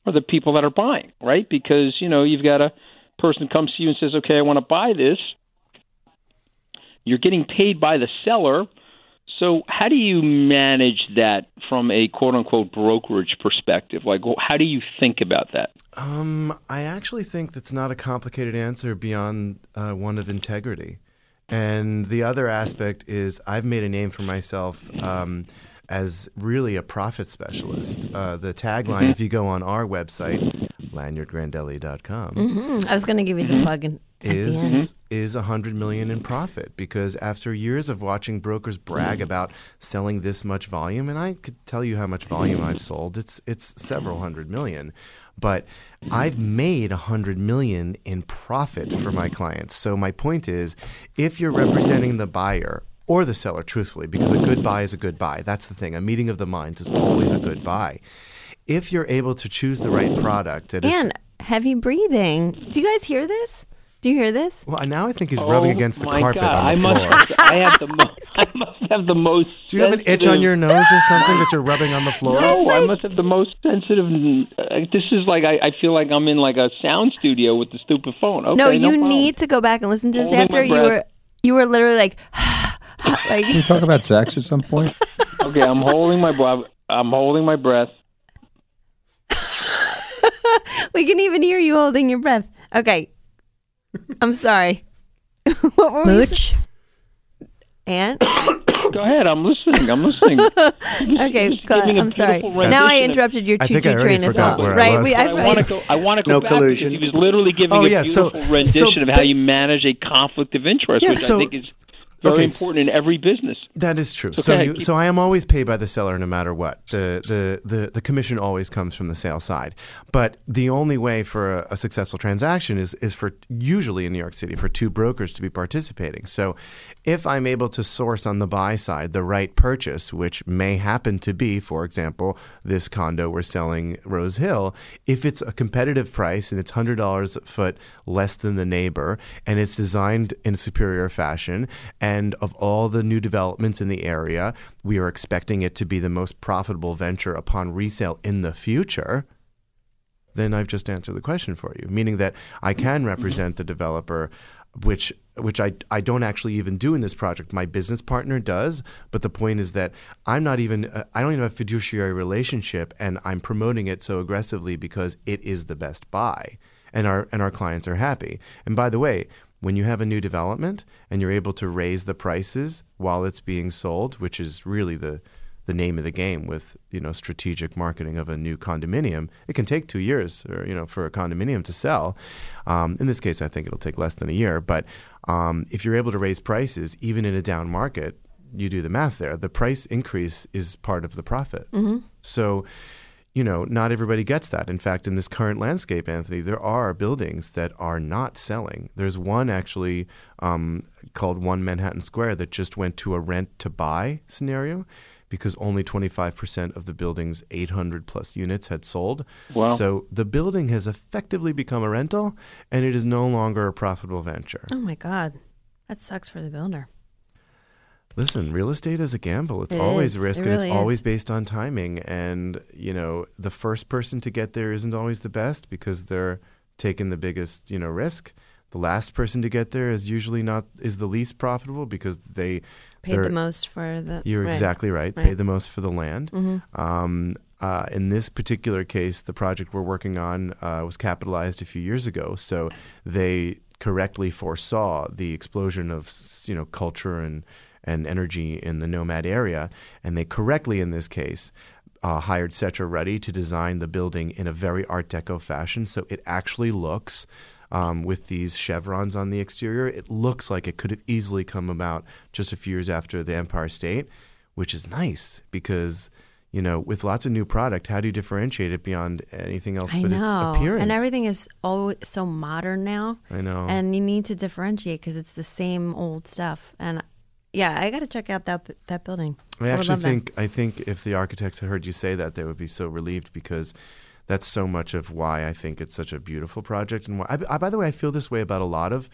are the people that are buying, right? Because you know you've got a person comes to you and says, "Okay, I want to buy this." You're getting paid by the seller. So, how do you manage that from a quote unquote brokerage perspective? Like, how do you think about that? Um, I actually think that's not a complicated answer beyond uh, one of integrity. And the other aspect is I've made a name for myself um, as really a profit specialist. Uh, the tagline, mm-hmm. if you go on our website, lanyardgrandelli.com, Mm, mm-hmm. I was going to give you the mm-hmm. plug in, at the end. is is a hundred million in profit because after years of watching brokers brag about selling this much volume, and I could tell you how much volume I've sold, it's it's several hundred million, but I've made a hundred million in profit for my clients. So my point is, if you're representing the buyer or the seller, truthfully, because a good buy is a good buy. That's the thing. A meeting of the minds is always a good buy. If you're able to choose the right product, that is And heavy breathing. Do you guys hear this? Do you hear this? well, now I think he's rubbing Oh, against the carpet God. on the I floor. must. I have the most. I must have the most. Do you have an itch on your nose or something that you're rubbing on the floor? No, I must have the most sensitive. Uh, this is like I, I feel like I'm in like a sound studio with the stupid phone. Okay, no, you problem. need to go back and listen to this Holding after you were you were literally like like Can we talk about sex at some point? Okay, I'm holding my breath. I'm holding my breath. we can even hear you holding your breath. Okay. I'm sorry. what were we Mooch. And Go ahead. I'm listening. I'm listening. okay, Just go ahead. giving a I'm sorry. Now I interrupted your choo choo train of forgot thought. where I Right? was. We, I I, want to go. I want to go No back collusion. because he was literally giving Oh, a yeah, so- beautiful rendition so of how ba- you manage a conflict of interest, Yeah, which so- I think is very okay, important in every business. That is true. So So, you, so I am always paid by the seller no matter what. The, the, the, the commission always comes from the sale side. But the only way for a, a successful transaction is, is for usually in New York City for two brokers to be participating. So if I'm able to source on the buy side the right purchase, which may happen to be, for example, this condo we're selling Rose Hill, if it's a competitive price and it's $100 a foot less than the neighbor and it's designed in a superior fashion, and of all the new developments in the area, we are expecting it to be the most profitable venture upon resale in the future then I've just answered the question for you, meaning that I can represent the developer, which which I, I don't actually even do in this project. My business partner does, but the point is that I'm not even uh, I don't even have a fiduciary relationship, and I'm promoting it so aggressively because it is the best buy, and our and our clients are happy. And by the way. When you have a new development and you're able to raise the prices while it's being sold, which is really the the name of the game with you know strategic marketing of a new condominium. It can take two years, or you know, for a condominium to sell. Um, in this case, I think it'll take less than a year. But um, if you're able to raise prices, even in a down market, you do the math there. The price increase is part of the profit. So you know, not everybody gets that. In fact, in this current landscape, Anthony, there are buildings that are not selling. There's one actually um, called One Manhattan Square that just went to a rent to buy scenario because only 25% of the building's 800 plus units had sold. Wow. So the building has effectively become a rental and it is no longer a profitable venture. Oh my God. That sucks for the builder. Listen, real estate is a gamble. It's It always is. risk It and it's always is. based on timing. And, you know, the first person to get there isn't always the best because they're taking the biggest, you know, risk. The last person to get there is usually not is the least profitable because they Paid the most for the. You're right. exactly right. Right. Pay the most for the land. Um, uh, in this particular case, the project we're working on uh, was capitalized a few years ago, so they correctly foresaw the explosion of you know culture and and energy in the nomad area, and they correctly, in this case. Uh, hired CetraRuddy to design the building in a very Art Deco fashion, so it actually looks um, with these chevrons on the exterior. It looks like it could have easily come about just a few years after the Empire State, which is nice because you know with lots of new product, how do you differentiate it beyond anything else I but know. its appearance? And everything is always so modern now. I know. And you need to differentiate because it's the same old stuff. And yeah, I got to check out that that building. I would actually love that. think I think if the architects had heard you say that, they would be so relieved because that's so much of why I think it's such a beautiful project. And why, I, I, by the way, I feel this way about a lot of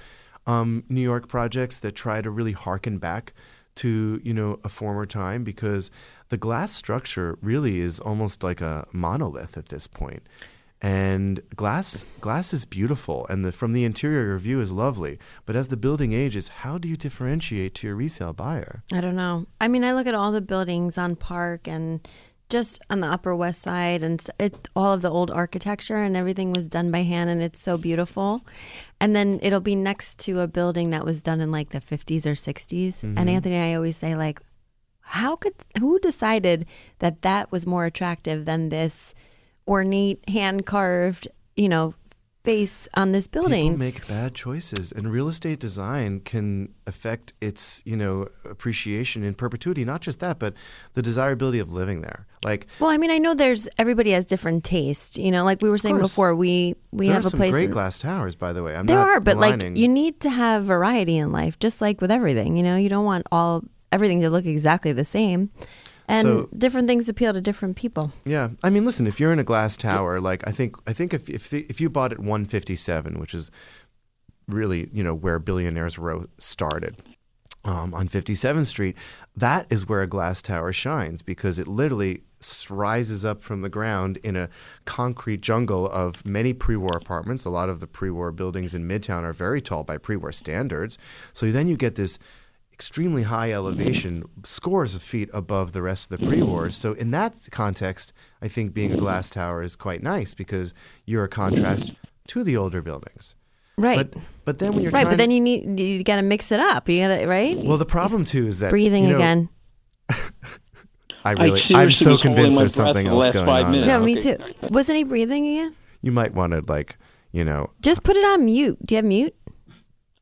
um, New York projects that try to really harken back to you know a former time because the glass structure really is almost like a monolith at this point. And glass glass is beautiful, and the, from the interior, your view is lovely. But as the building ages, how do you differentiate to your resale buyer? I don't know. I mean, I look at all the buildings on Park and just on the Upper West Side, and it, all of the old architecture and everything was done by hand, and it's so beautiful. And then it'll be next to a building that was done in like the 50s or 60s. And mm-hmm. Anthony and I always say, like, how could who decided that that was more attractive than this ornate, hand carved, you know, face on this building? People make bad choices, and real estate design can affect its, you know, appreciation in perpetuity. Not just that, but the desirability of living there. Like Well, I mean, I know there's everybody has different taste. You know, like we were saying course. before, we we there have are a some place. great in- glass towers, by the way. I'm there are, but like you need to have variety in life, just like with everything. You know, you don't want all everything to look exactly the same, and So- different things appeal to different people. Yeah, I mean, listen, if you're in a glass tower, like I think, I think if if the, if you bought at One57, which is really you know where Billionaires Row started. Um, on 57th Street, that is where a glass tower shines because it literally rises up from the ground in a concrete jungle of many pre-war apartments. A lot of the pre-war buildings in Midtown are very tall by pre-war standards. So then you get this extremely high elevation, scores of feet above the rest of the pre-wars. So in that context, I think being a glass tower is quite nice because you're a contrast to the older buildings. Right, But but then when you're right. But then you need you got to mix it up. You got to right. well, the problem too is that Breathing you know, again. I really, seriously I'm so convinced there's something the else going on. minutes. No, me Okay. too. Wasn't he breathing again? You might want to like, you know, Just put it on mute. Do you have mute?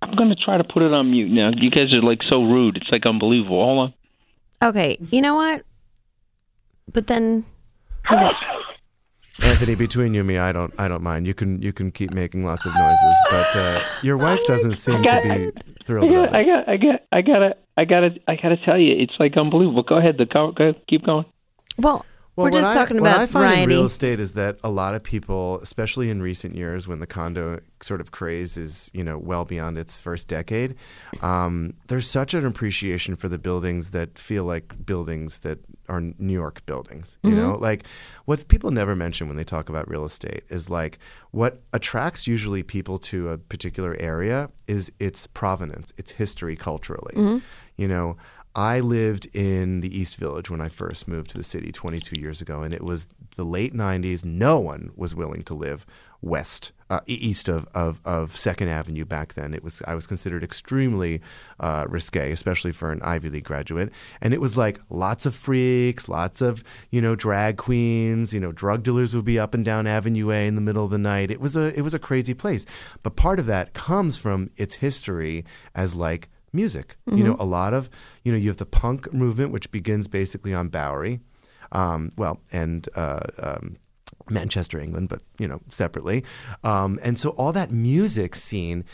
I'm going to try to put it on mute now. You guys are like so rude. It's like unbelievable. Hold on. Okay. You know what? But then. he Anthony, between you and me, I don't, I don't mind. You can, you can keep making lots of noises, but uh, your wife doesn't seem got- to be I thrilled got, about I got, I got, I gotta, I gotta, I gotta tell you, it's like unbelievable. Go ahead, the go, go keep going. Well, Well, we're just I- talking what I find variety. in real estate is that a lot of people, especially in recent years, when the condo sort of craze is you know well beyond its first decade, um, there's such an appreciation for the buildings that feel like buildings that are New York buildings. You know, like what people never mention when they talk about real estate is like what attracts usually people to a particular area is its provenance, its history culturally. You know. I lived in the East Village when I first moved to the city 22 years ago, and it was the late 90s. No one was willing to live west, uh, east of, of, of Second Avenue back then. It was I was considered extremely uh, risque, especially for an Ivy League graduate. And it was like lots of freaks, lots of you know drag queens. You know, drug dealers would be up and down Avenue A in the middle of the night. It was a it was a crazy place. But part of that comes from its history as like music. You know, a lot of you know you have the punk movement, which begins basically on Bowery. Um, well, and uh, um, Manchester, England, but you know separately. Um, and so all that music scene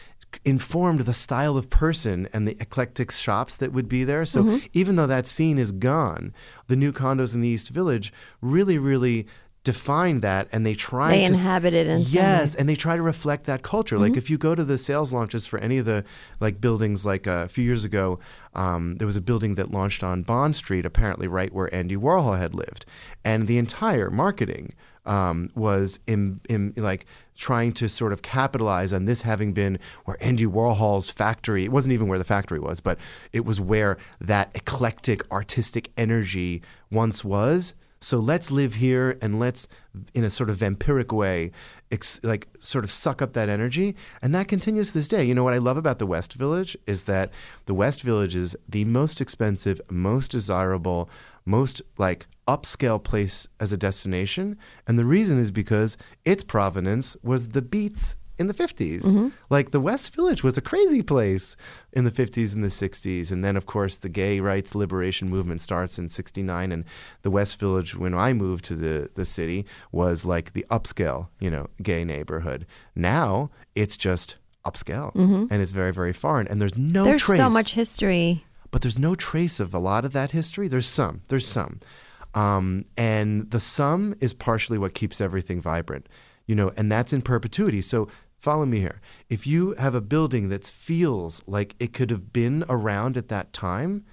informed the style of person and the eclectic shops that would be there. So Mm-hmm. even though that scene is gone, the new condos in the East Village really, really define that and they try They to inhabit it in. Mm-hmm. yes and they try to reflect that culture like if you go to the sales launches for any of the like buildings like uh, a few years ago um, there was a building that launched on bond street apparently right where andy warhol had lived and the entire marketing um, was in, in like trying to sort of capitalize on this having been where Andy Warhol's factory. It wasn't even where the factory was, but it was where that eclectic artistic energy once was. So let's live here and let's, in a sort of vampiric way, ex- like sort of suck up that energy. And that continues to this day. You know what I love about the West Village is that the West Village is the most expensive, most desirable, most like upscale place as a destination. And the reason is because its provenance was the beats in the 50s. Like the West Village was a crazy place in the 50s and the 60s. And then, of course, the gay rights liberation movement starts in 69. And the West Village, when I moved to the, the city, was like the upscale, you know, gay neighborhood. Now it's just upscale and it's very, very foreign. And there's no There's trace so much history. but there's no trace of a lot of that history. There's some. There's some. Um, and the sum is partially what keeps everything vibrant, you know, and that's in perpetuity. So follow me here. If you have a building that feels like it could have been around at that time,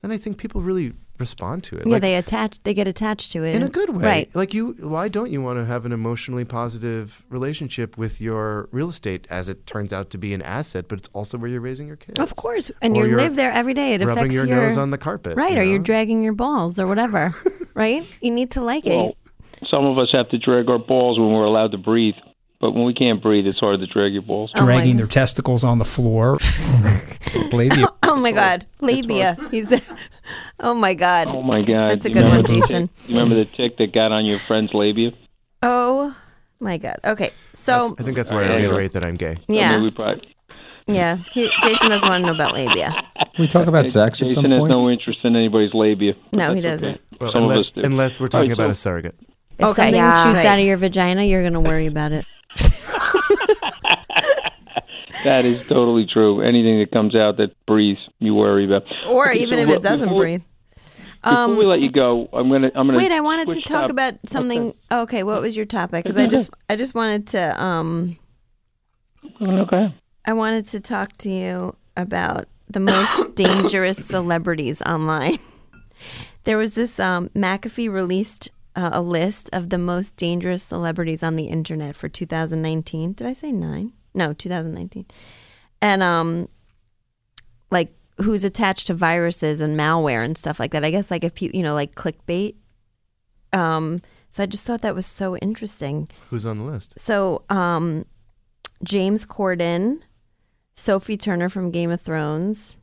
then I think people really respond to it. Yeah, Like, they attach. They get attached to it in a good way. right? Like you, why don't you want to have an emotionally positive relationship with your real estate, as it turns out to be an asset, but it's also where you're raising your kids. Of course, and Or you live there every day. It rubbing affects your, your nose on the carpet, right, you or you're dragging your balls or whatever. right? You need to like it. Some of us have to drag our balls when we're allowed to breathe, but when we can't breathe, it's hard to drag your balls. Oh dragging God. their testicles on the floor. Labia. Oh my God, labia. He's. oh my God. Oh my God! That's a good remember one, Jason. tick- You remember the tick that got on your friend's labia? Oh my God. Okay, so I think that's where I Anyway. reiterate that I'm gay. I mean, yeah, we probably, yeah. He, Jason doesn't want to know about labia. we talk about sex at Jason some has no interest in anybody's labia. No, he doesn't. okay. Well, unless, do. unless we're talking right, about so- a surrogate. If Okay, something yeah. shoots Right. out of your vagina, you're gonna worry about it. That is totally true. Anything that comes out that breathes, you worry about. Or Okay, even so if what- it doesn't before breathe. Before we let you go, I'm gonna. I'm gonna. Wait, I wanted to talk top- about something. Okay, what was your topic? Because I just, I just wanted to, um, Okay. I wanted to talk to you about the most dangerous celebrities online. There was this um, McAfee released uh, a list of the most dangerous celebrities on the internet for 2019. Did I say nine? No, 2019. And um, like who's attached to viruses and malware and stuff like that. I guess like if people, you know, like clickbait. Um, so I just thought that was so interesting. Who's on the list? So, um, James Corden, Sophie Turner from Game of Thrones.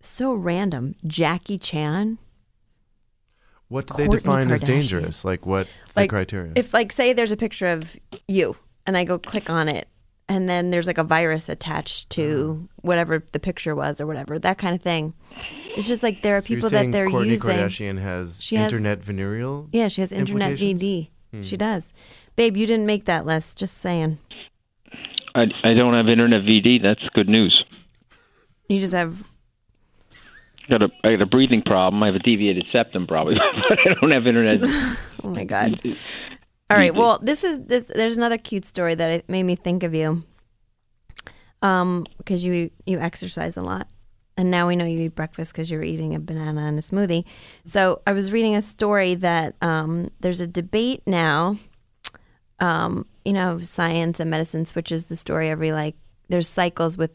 So random. Jackie Chan. What do they Kourtney define as dangerous? Like what's Like, the criteria? If, like, say there's a picture of you and I go click on it, and then there's like a virus attached to whatever the picture was or whatever, that kind of thing. It's just like there are So you're people that they're Kourtney using. Kardashian has She has- internet venereal. Yeah, she has internet? VD. Hmm. She does. Babe, you didn't make that list. Just saying. I, I don't have internet VD. That's good news. You just have. I got a I got a breathing problem. I have a deviated septum probably, but I don't have internet. Oh my god. All right. Well, this is this, there's another cute story that made me think of you. Um, because you you exercise a lot, and now we know you eat breakfast because you're eating a banana and a smoothie. So I was reading a story that um, there's a debate now. Um, you know, science and medicine switches the story every like. There's cycles with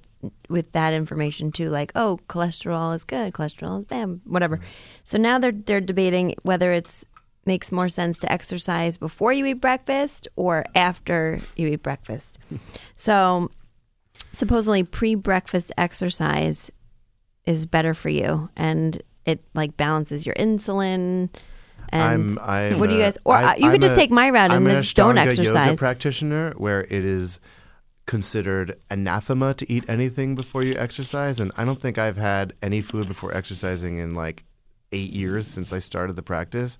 with that information too, like oh, cholesterol is good, cholesterol is bad, whatever. So now they're they're debating whether it's makes more sense to exercise before you eat breakfast or after you eat breakfast. so supposedly pre-breakfast exercise is better for you and it like balances your insulin and I'm, I'm what do you guys or I- you I'm could just a- take my route and I'm just don't Ashtanga yoga exercise practitioner where it is considered anathema to eat anything before you exercise, and I don't think I've had any food before exercising in like eight years since I started the practice.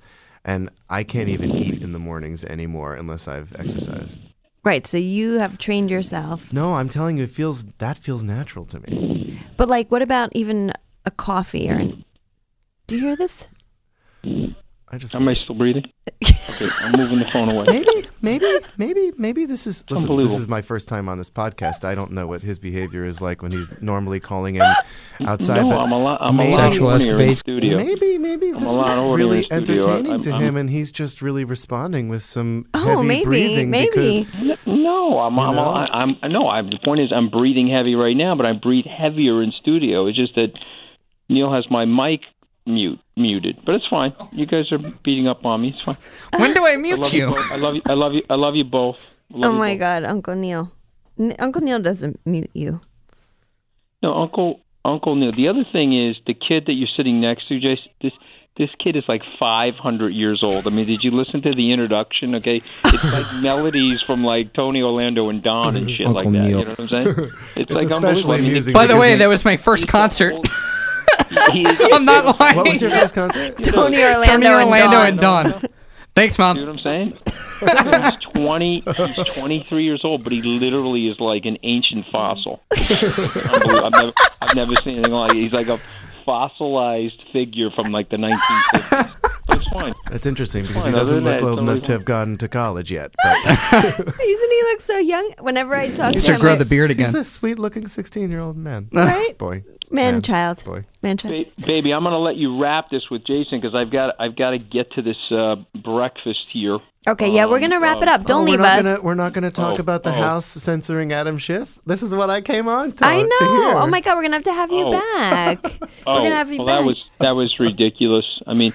And I can't even eat in the mornings anymore unless I've exercised. Right. So you have trained yourself. No, I'm telling you, it feels that feels natural to me. But like, what about even a coffee or an? Do you hear this? I just Am I still breathing? Okay, I'm moving the phone away. maybe, maybe, maybe, maybe this is listen, this is my first time on this podcast. I don't know what his behavior is like when he's normally calling in outside. no, but I'm a lot. I'm maybe, a lot Sexual in the studio. Maybe, maybe I'm this is really in the studio. entertaining I'm- to I'm- him, and he's just really responding with some Oh, heavy maybe, breathing. maybe. Because, No, I'm. I'm, know? I'm, I'm. No, I'm. The point is, I'm breathing heavy right now, but I breathe heavier in studio. It's just that Neil has my mic mute muted, but it's fine. You guys are beating up on me. It's fine. When do I I mute love you? both. I love you. I love you. I love you both. Love Oh you my both. God, Uncle Neil. N- Uncle Neil doesn't mute you. No, Uncle Uncle Neil. The other thing is the kid that you're sitting next to, Jace. This this kid is like 500 years old. I mean, did you listen to the introduction? Okay, it's like melodies from like Tony Orlando and Dawn and shit Uncle like that. Neil. You know what I'm saying? It's, like especially unbelievable. I mean, By the way, that was my first concert. He I'm not lying. what was your first concert? Tony Orlando, Tony Orlando and and Dawn. Don. Thanks, See mom. what I'm saying? he's 20. He's 23 years old, but he literally is like an ancient fossil. I've never, I've never seen anything like. it. He's like a fossilized figure from like the 1950s. But it's fine. That's interesting because Fine, he doesn't look that, old enough to have gone to college yet. But Isn't he look so young? Whenever I talk You to should him, grow the beard again. he's a sweet-looking sixteen-year-old man. Right? Boy, Man, child, boy. man, child. Ba- baby, I'm going to let you wrap this with Jason because I've got I've got to get to this uh, breakfast here. Okay, yeah, we're gonna wrap it up. Don't Oh, leave we're not us. Gonna, we're not going to talk Oh, about the oh. House censoring Adam Schiff. This is what I came on to. I to know. hear. Oh my God, we're gonna have to have you Oh. back. Oh, we're gonna oh, have you well, back. that was that was ridiculous. I mean,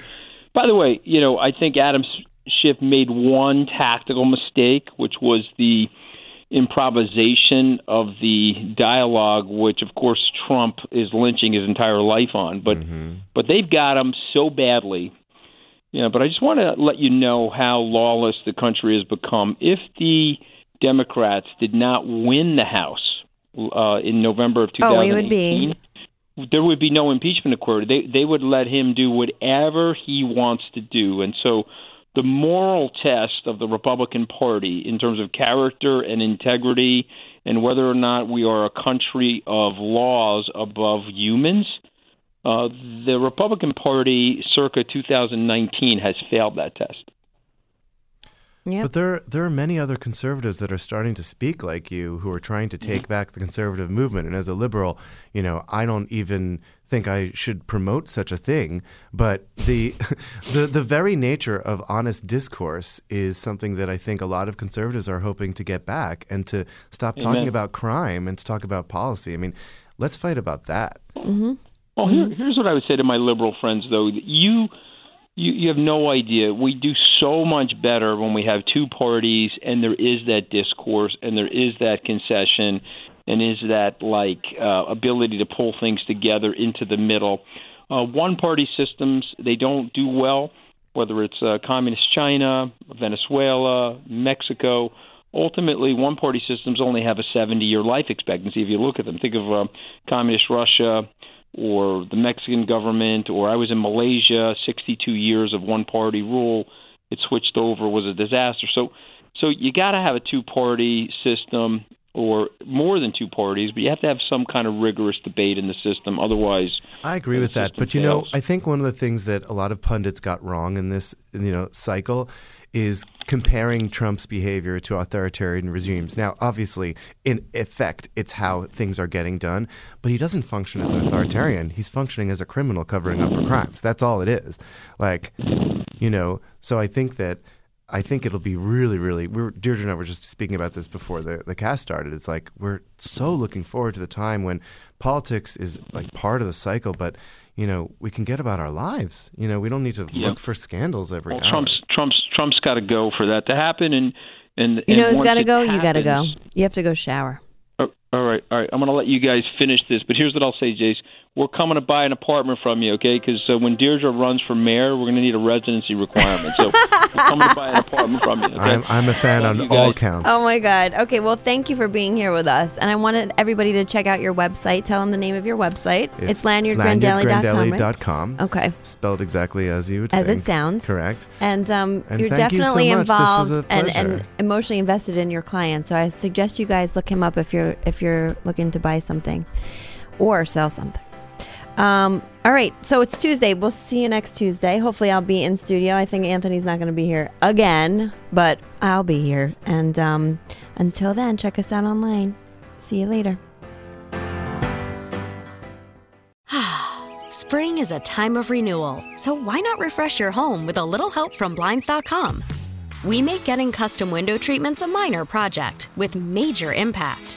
by the way, you know, I think Adam Schiff made one tactical mistake, which was the improvisation of the dialogue, which of course Trump is lynching his entire life on. But mm-hmm. but they've got him so badly. Know, but I just want to let you know how lawless the country has become. If the Democrats did not win the House uh, in November of Oh, 2018, we would be. there would be no impeachment inquiry. They they would let him do whatever he wants to do, and so the moral test of the Republican Party in terms of character and integrity, and whether or not we are a country of laws above humans. Uh, the Republican Party, circa 2019, has failed that test. Yep. But there, there are many other conservatives that are starting to speak like you, who are trying to take back the conservative movement. And as a liberal, you know, I don't even think I should promote such a thing. But the, the, the very nature of honest discourse is something that I think a lot of conservatives are hoping to get back and to stop talking about crime and to talk about policy. I mean, let's fight about that. Well, here, here's what I would say to my liberal friends, though. You, you, you have no idea. We do so much better when we have two parties, and there is that discourse, and there is that concession, and is that like uh, ability to pull things together into the middle. Uh, one-party systems they don't do well, whether it's uh, communist China, Venezuela, Mexico. Ultimately, one-party systems only have a 70-year life expectancy. If you look at them, think of uh, communist Russia or the Mexican government, or I was in Malaysia, 62 years of one party rule. It switched over, was a disaster. So, so you got to have a two party system or more than two parties, but you have to have some kind of rigorous debate in the system. Otherwise, I agree with that, but you know. I think one of the things that a lot of pundits got wrong in this, you know, cycle is comparing Trump's behavior to authoritarian regimes. Now, obviously, in effect, it's how things are getting done, but he doesn't function as an authoritarian. He's functioning as a criminal covering up for crimes. That's all it is. Like, you know, so I think that I think it'll be really, really. We were, Deirdre and I were just speaking about this before the, the cast started. It's like we're so looking forward to the time when politics is like part of the cycle, but you know we can get about our lives. You know we don't need to Yeah. look for scandals every well, hour. Trump's Trump's Trump's got to go for that to happen, and and You and know who's once got to it go? You got to go. You have to go shower. Oh, all right, all right. I'm going to let you guys finish this, but here's what I'll say, Jace. We're coming to buy an apartment from you, okay? Because uh, when Deirdre runs for mayor, we're going to need a residency requirement. So we're coming to buy an apartment from you. Okay? I'm, I'm a fan Love on all counts. Oh my God. Okay, well, thank you for being here with us. And I wanted everybody to check out your website. Tell them the name of your website. It's, lanyardgrandelli.com. right? lanyardgrandelli.com. Okay. Spelled exactly as you would As it sounds. Correct. And um, And you're thank you so definitely much. This was involved and, and emotionally invested in your client. So I suggest you guys look him up if you're if you're looking to buy something or sell something. Um, all right, so it's Tuesday. We'll see you next Tuesday. Hopefully, I'll be in studio. I think Anthony's not going to be here again, but I'll be here. And um, until then, check us out online. See you later. Spring is a time of renewal, so why not refresh your home with a little help from Blinds.com? We make getting custom window treatments a minor project with major impact.